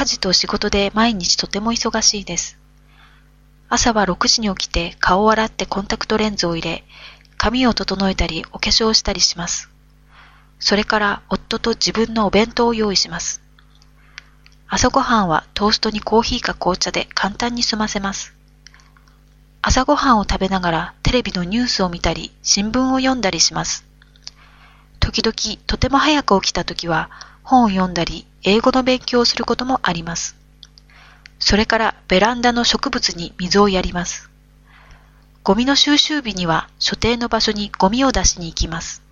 家事と仕事で毎日とても忙しいです。朝は6時に起きて顔を洗ってコンタクトレンズを入れ、髪を整えたりお化粧をしたりします。それから夫と自分のお弁当を用意します。朝ごはんはトーストにコーヒーか紅茶で簡単に済ませます。朝ごはんを食べながらテレビのニュースを見たり新聞を読んだりします。時々とても早く起きた時は本を読んだり英語の勉強をすることもあります。それからベランダの植物に水をやります。ゴミの収集日には所定の場所にゴミを出しに行きます。